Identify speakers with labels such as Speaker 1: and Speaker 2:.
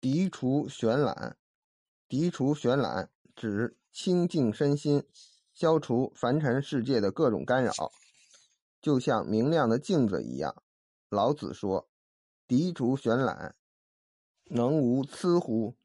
Speaker 1: 涤除玄览涤除玄览指清净身心消除凡尘世界的各种干扰。就像明亮的镜子一样老子说涤除玄览能无疵乎？